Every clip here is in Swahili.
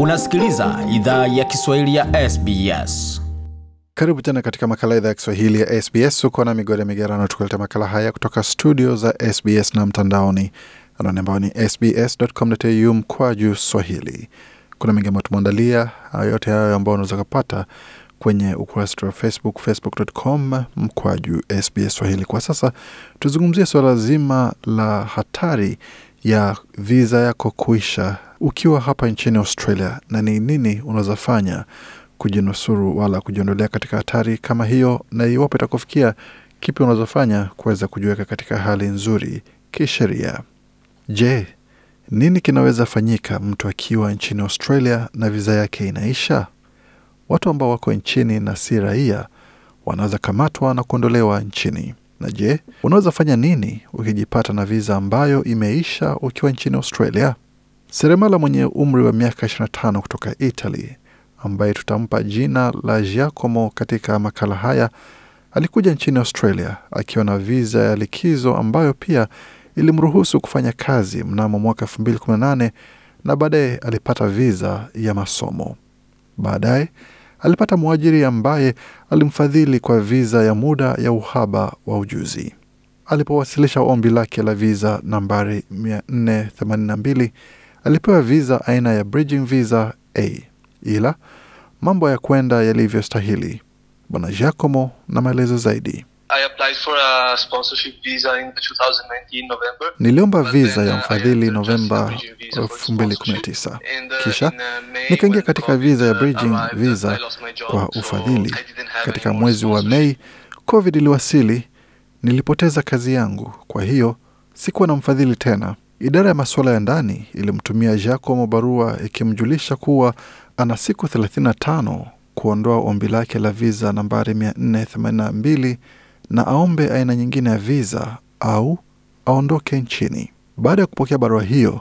Unasikiliza idhaa ya Kiswahili ya SBS. Karibu tena katika makala idhaa ya Kiswahili ya SBS. Uko na migode migerano, tukuleta makala haya kutoka studio za SBS na mtandaoni anwani ambao ni sbs.com.au mkwaju swahili. Kuna mengi ambayo tumeandalia, yote hayo ambao unaweza kupata kwenye ukurasa wa Facebook, facebook.com mkwaju SBS Swahili. Kwa sasa tuzungumzie suala zima la hatari ya viza yako kuisha ukiwa hapa nchini Australia, na ni nini unaweza fanya kujinusuru wala kujiondolea katika hatari kama hiyo, na iwapo itakufikia, kipi unazofanya kuweza kujiweka katika hali nzuri kisheria. Je, nini kinaweza fanyika mtu akiwa nchini Australia na viza yake inaisha? Watu ambao wako nchini na si raia wanaweza kamatwa na kuondolewa nchini. Na je, unaweza fanya nini ukijipata na viza ambayo imeisha ukiwa nchini Australia? Seremala mwenye umri wa miaka 25 kutoka Italy ambaye tutampa jina la Giacomo katika makala haya alikuja nchini Australia akiwa na viza ya likizo ambayo pia ilimruhusu kufanya kazi mnamo mwaka 2018 na baadaye alipata viza ya masomo. Baadaye alipata mwajiri ambaye alimfadhili kwa viza ya muda ya uhaba wa ujuzi. Alipowasilisha ombi lake la viza nambari 482 alipewa viza aina ya bridging visa A, ila mambo ya kwenda yalivyostahili. Bwana Giacomo na maelezo zaidi. Niliomba viza ya mfadhili Novemba 2019, kisha nikaingia katika viza ya bridging visa kwa ufadhili. Katika mwezi wa Mei, COVID iliwasili, nilipoteza kazi yangu, kwa hiyo sikuwa na mfadhili tena. Idara ya masuala ya ndani ilimtumia Giacomo barua ikimjulisha kuwa ana siku 35 kuondoa ombi lake la viza nambari 482 na aombe aina nyingine ya viza au aondoke nchini. Baada ya kupokea barua hiyo,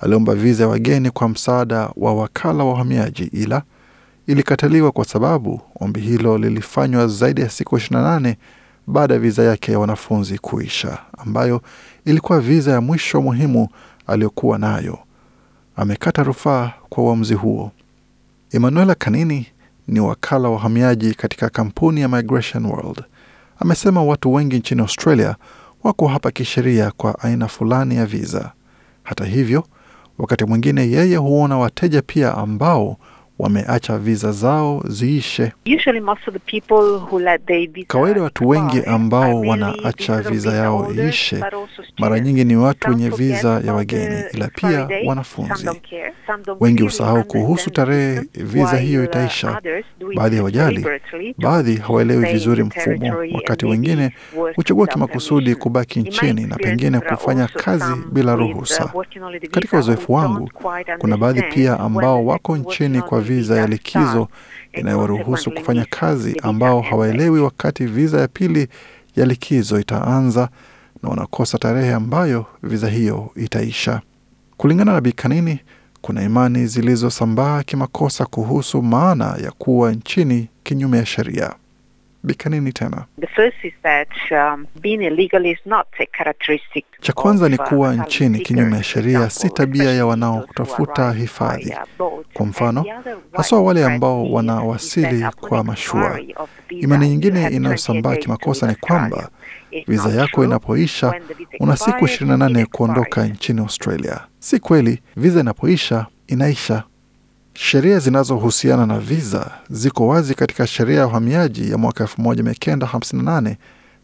aliomba viza ya wageni kwa msaada wa wakala wa uhamiaji, ila ilikataliwa kwa sababu ombi hilo lilifanywa zaidi ya siku 28 baada ya viza yake ya wanafunzi kuisha, ambayo ilikuwa viza ya mwisho muhimu aliyokuwa nayo. Amekata rufaa kwa uamuzi huo. Emanuela Kanini ni wakala wa uhamiaji katika kampuni ya Migration World. Amesema watu wengi nchini Australia wako hapa kisheria kwa aina fulani ya viza. Hata hivyo, wakati mwingine yeye huona wateja pia ambao wameacha viza zao ziishe. Kawaida watu wengi ambao wanaacha viza yao iishe mara nyingi ni watu wenye viza ya wageni, ila pia wanafunzi. Wengi husahau kuhusu tarehe viza hiyo itaisha. Baadhi hawajali, baadhi hawaelewi vizuri mfumo, wakati wengine huchagua kimakusudi kubaki nchini na pengine kufanya kazi bila ruhusa. Katika uzoefu wangu, kuna baadhi pia ambao wako nchini kwa viza ya likizo inayowaruhusu kufanya kazi ambao hawaelewi wakati viza ya pili ya likizo itaanza na wanakosa tarehe ambayo viza hiyo itaisha. Kulingana na Bikanini, kuna imani zilizosambaa kimakosa kuhusu maana ya kuwa nchini kinyume ya sheria. Bikanini tena, cha kwanza ni kuwa nchini kinyume ya sheria si tabia ya wanaotafuta hifadhi. Kwa mfano, haswa wale ambao wanawasili kwa mashua. Imani nyingine inayosambaa kimakosa ni kwamba viza yako inapoisha una siku 28 kuondoka nchini Australia. Si kweli, viza inapoisha inaisha. Sheria zinazohusiana na viza ziko wazi katika sheria ya uhamiaji ya mwaka 1958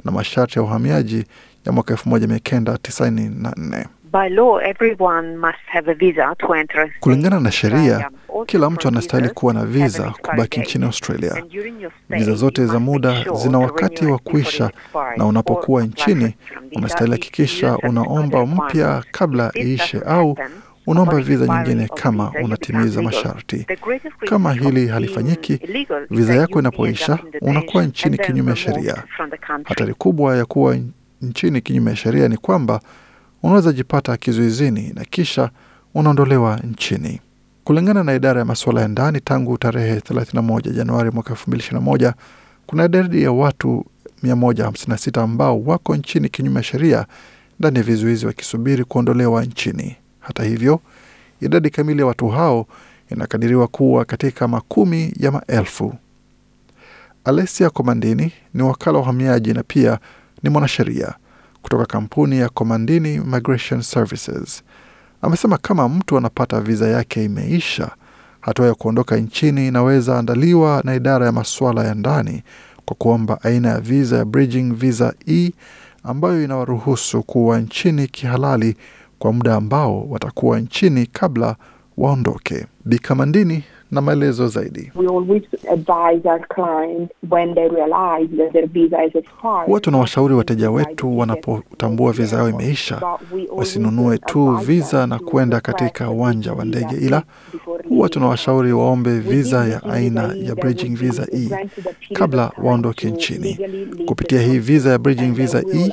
na masharti ya uhamiaji ya mwaka 1994. Kulingana na sheria, kila mtu anastahili kuwa na viza kubaki nchini Australia. Viza zote za muda zina wakati wa kuisha, na unapokuwa nchini unastahili hakikisha unaomba mpya kabla iishe au unaomba viza nyingine kama unatimiza masharti. Kama hili halifanyiki, viza yako inapoisha, unakuwa nchini kinyume ya sheria. Hatari kubwa ya kuwa nchini kinyume ya sheria ni kwamba unaweza jipata kizuizini na kisha unaondolewa nchini. Kulingana na idara ya masuala ya ndani, tangu tarehe 31 Januari mwaka 2021 kuna idadi ya watu 156 ambao wako nchini kinyume ya sheria ndani ya vizuizi wakisubiri kuondolewa nchini. Hata hivyo, idadi kamili ya watu hao inakadiriwa kuwa katika makumi ya maelfu. Alessia Komandini ni wakala wa uhamiaji na pia ni mwanasheria kutoka kampuni ya Komandini Migration Services. Amesema kama mtu anapata viza yake imeisha, hatua ya kuondoka nchini inaweza andaliwa na idara ya masuala ya ndani kwa kuomba aina ya viza ya bridging visa E ambayo inawaruhusu kuwa nchini kihalali kwa muda ambao watakuwa nchini kabla waondoke. Bikamandini na maelezo zaidi. Huwa tunawashauri wateja wetu wanapotambua viza yao imeisha, wasinunue tu viza na kwenda katika uwanja wa ndege, ila huwa tunawashauri waombe viza ya aina ya bridging visa E kabla waondoke nchini. Kupitia hii viza ya bridging visa E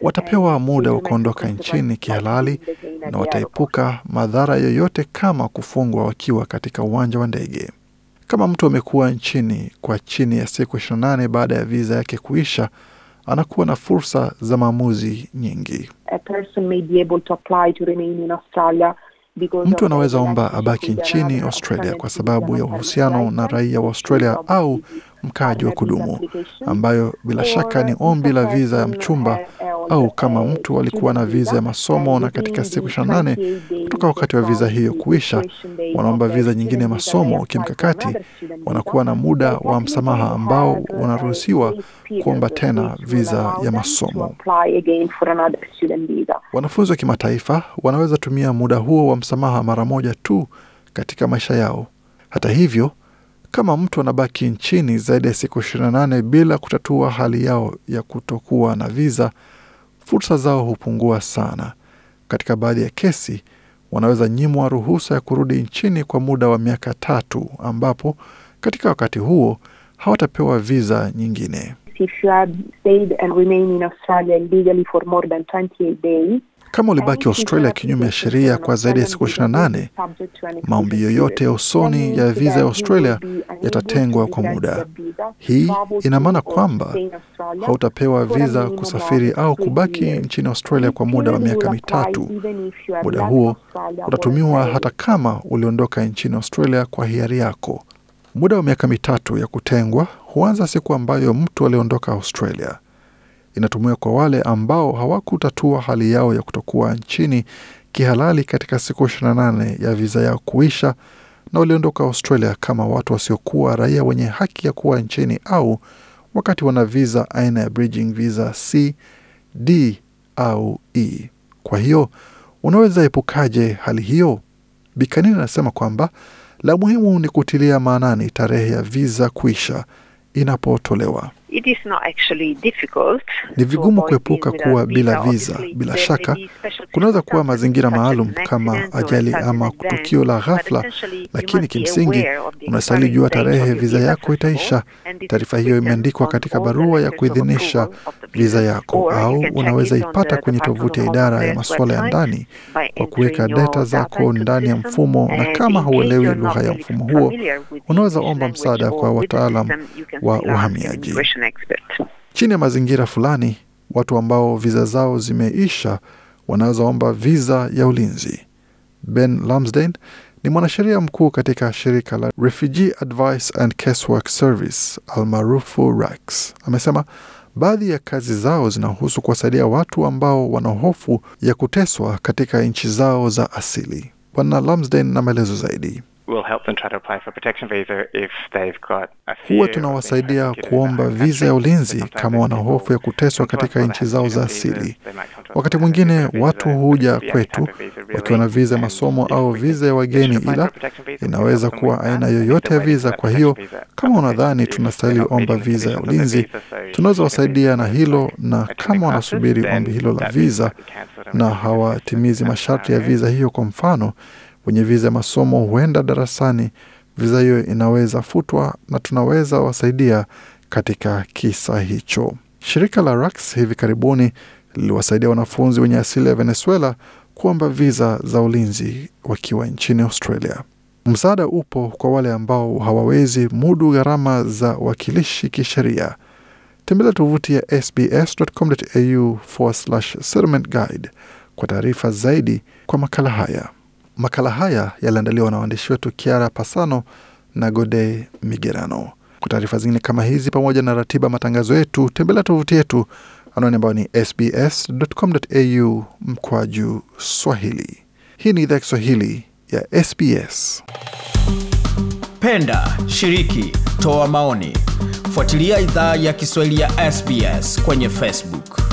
watapewa muda wa kuondoka nchini kihalali na wataepuka madhara yoyote kama kufungwa wakiwa katika uwanja wa ndege. Kama mtu amekuwa nchini kwa chini ya siku 28 baada ya viza yake kuisha, anakuwa na fursa za maamuzi nyingi. Mtu anaweza omba abaki nchini Australia kwa sababu ya uhusiano na raia wa Australia au mkaaji wa kudumu, ambayo bila shaka ni ombi la viza ya mchumba, au kama mtu alikuwa na viza ya masomo na katika siku 28 kutoka wakati wa viza hiyo kuisha, wanaomba viza nyingine ya masomo kimkakati, wanakuwa na muda wa msamaha ambao wanaruhusiwa kuomba tena viza ya masomo. Wanafunzi wa kimataifa wanaweza tumia muda huo wa msamaha mara moja tu katika maisha yao. Hata hivyo, kama mtu anabaki nchini zaidi ya siku 28 bila kutatua hali yao ya kutokuwa na viza, fursa zao hupungua sana. Katika baadhi ya kesi, wanaweza nyimwa ruhusa ya kurudi nchini kwa muda wa miaka tatu, ambapo katika wakati huo hawatapewa viza nyingine. Kama ulibaki Australia kinyume ya sheria kwa zaidi ya siku 28, maombi yoyote ya usoni ya viza ya Australia yatatengwa kwa muda. Hii ina maana kwamba hautapewa viza kusafiri au kubaki nchini Australia kwa muda wa miaka mitatu. Muda huo utatumiwa hata kama uliondoka nchini Australia kwa hiari yako. Muda wa miaka mitatu ya kutengwa huanza siku ambayo mtu aliondoka Australia. Inatumiwa kwa wale ambao hawakutatua hali yao ya kutokuwa nchini kihalali katika siku 28 ya viza yao kuisha na waliondoka Australia kama watu wasiokuwa raia wenye haki ya kuwa nchini au wakati wana viza aina ya bridging visa C, D au E. Kwa hiyo unaweza epukaje hali hiyo? Bikanini anasema kwamba la muhimu ni kutilia maanani tarehe ya viza kuisha inapotolewa. Ni vigumu kuepuka kuwa bila viza. Bila shaka, kunaweza kuwa mazingira maalum kama ajali ama tukio la ghafla, lakini kimsingi unastahili jua tarehe viza yako itaisha. Taarifa hiyo imeandikwa katika barua ya kuidhinisha viza yako, au unaweza ipata kwenye tovuti ya idara ya masuala ya ndani kwa kuweka data zako ndani ya mfumo, na kama hauelewi lugha ya mfumo huo, unaweza omba msaada kwa wataalam wa uhamiaji. Chini ya mazingira fulani, watu ambao viza zao zimeisha wanaweza omba viza ya ulinzi. Ben Lamsden ni mwanasheria mkuu katika shirika la Refugee Advice and Casework Service almaarufu RACS. Amesema baadhi ya kazi zao zinahusu kuwasaidia watu ambao wana hofu ya kuteswa katika nchi zao za asili. Bwana Lamsden na maelezo zaidi. Huwa tunawasaidia kuomba viza ya ulinzi kama wana hofu ya kuteswa katika nchi zao za asili. Wakati mwingine watu huja kwetu wakiwa na viza ya masomo au viza ya wageni, ila inaweza kuwa aina yoyote ya viza. Kwa hiyo kama unadhani tunastahili omba viza ya ulinzi, tunaweza wasaidia na hilo, na kama wanasubiri ombi hilo la viza na hawatimizi masharti ya viza hiyo, kwa mfano wenye viza ya masomo huenda darasani, viza hiyo inaweza futwa na tunaweza wasaidia katika kisa hicho. Shirika la Rax hivi karibuni liliwasaidia wanafunzi wenye asili ya Venezuela kuomba viza za ulinzi wakiwa nchini Australia. Msaada upo kwa wale ambao hawawezi mudu gharama za wakilishi kisheria. Tembelea tovuti ya sbs.com.au settlement guide kwa taarifa zaidi kwa makala haya. Makala haya yaliandaliwa na waandishi wetu Kiara Pasano na Gode Migerano. Kwa taarifa zingine kama hizi pamoja na ratiba matangazo yetu, tembelea tovuti yetu anwani ambayo ni sbs.com.au mkwaju Swahili. Hii ni idhaa Kiswahili ya SBS. Penda, shiriki, toa maoni. Fuatilia idhaa ya Kiswahili ya SBS kwenye Facebook.